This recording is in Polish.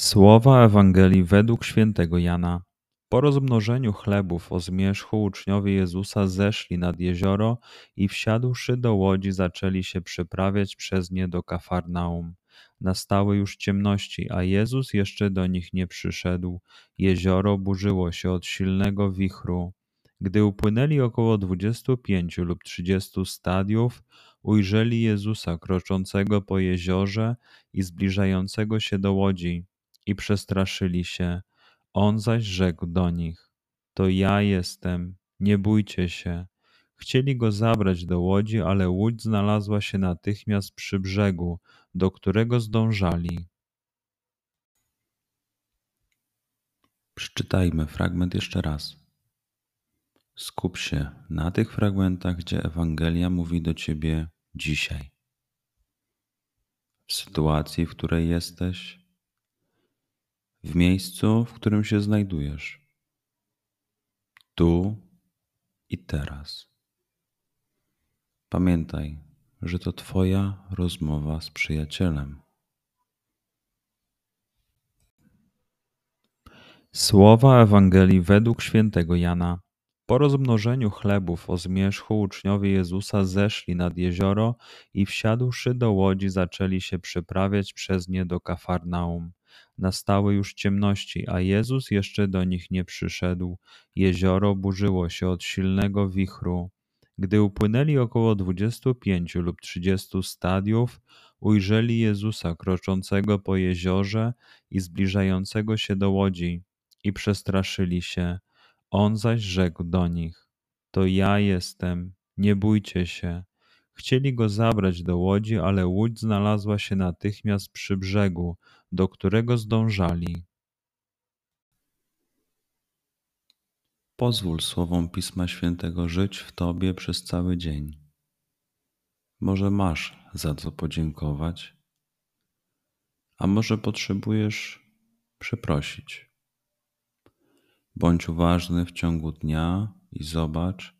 Słowa Ewangelii według świętego Jana. Po rozmnożeniu chlebów o zmierzchu uczniowie Jezusa zeszli nad jezioro i wsiadłszy do łodzi zaczęli się przeprawiać przez nie do Kafarnaum. Nastały już ciemności, a Jezus jeszcze do nich nie przyszedł. Jezioro burzyło się od silnego wichru. Gdy upłynęli około dwudziestu pięciu lub trzydziestu stadiów, ujrzeli Jezusa kroczącego po jeziorze i zbliżającego się do łodzi i przestraszyli się. On zaś rzekł do nich: To ja jestem, nie bójcie się. Chcieli go zabrać do łodzi, ale łódź znalazła się natychmiast przy brzegu, do którego zdążali. Przeczytajmy fragment jeszcze raz. Skup się na tych fragmentach, gdzie Ewangelia mówi do ciebie dzisiaj. W sytuacji, w której jesteś, w miejscu, w którym się znajdujesz, tu i teraz. Pamiętaj, że to Twoja rozmowa z przyjacielem. Słowa Ewangelii według świętego Jana. Po rozmnożeniu chlebów o zmierzchu uczniowie Jezusa zeszli nad jezioro i wsiadłszy do łodzi zaczęli się przeprawiać przez nie do Kafarnaum. Nastały już ciemności, a Jezus jeszcze do nich nie przyszedł. Jezioro burzyło się od silnego wichru. Gdy upłynęli około dwudziestu pięciu lub trzydziestu stadiów, ujrzeli Jezusa kroczącego po jeziorze i zbliżającego się do łodzi i przestraszyli się. On zaś rzekł do nich: To ja jestem, nie bójcie się. Chcieli go zabrać do łodzi, ale łódź znalazła się natychmiast przy brzegu, do którego zdążali. Pozwól słowom Pisma Świętego żyć w Tobie przez cały dzień. Może masz za co podziękować, a może potrzebujesz przeprosić. Bądź uważny w ciągu dnia i zobacz,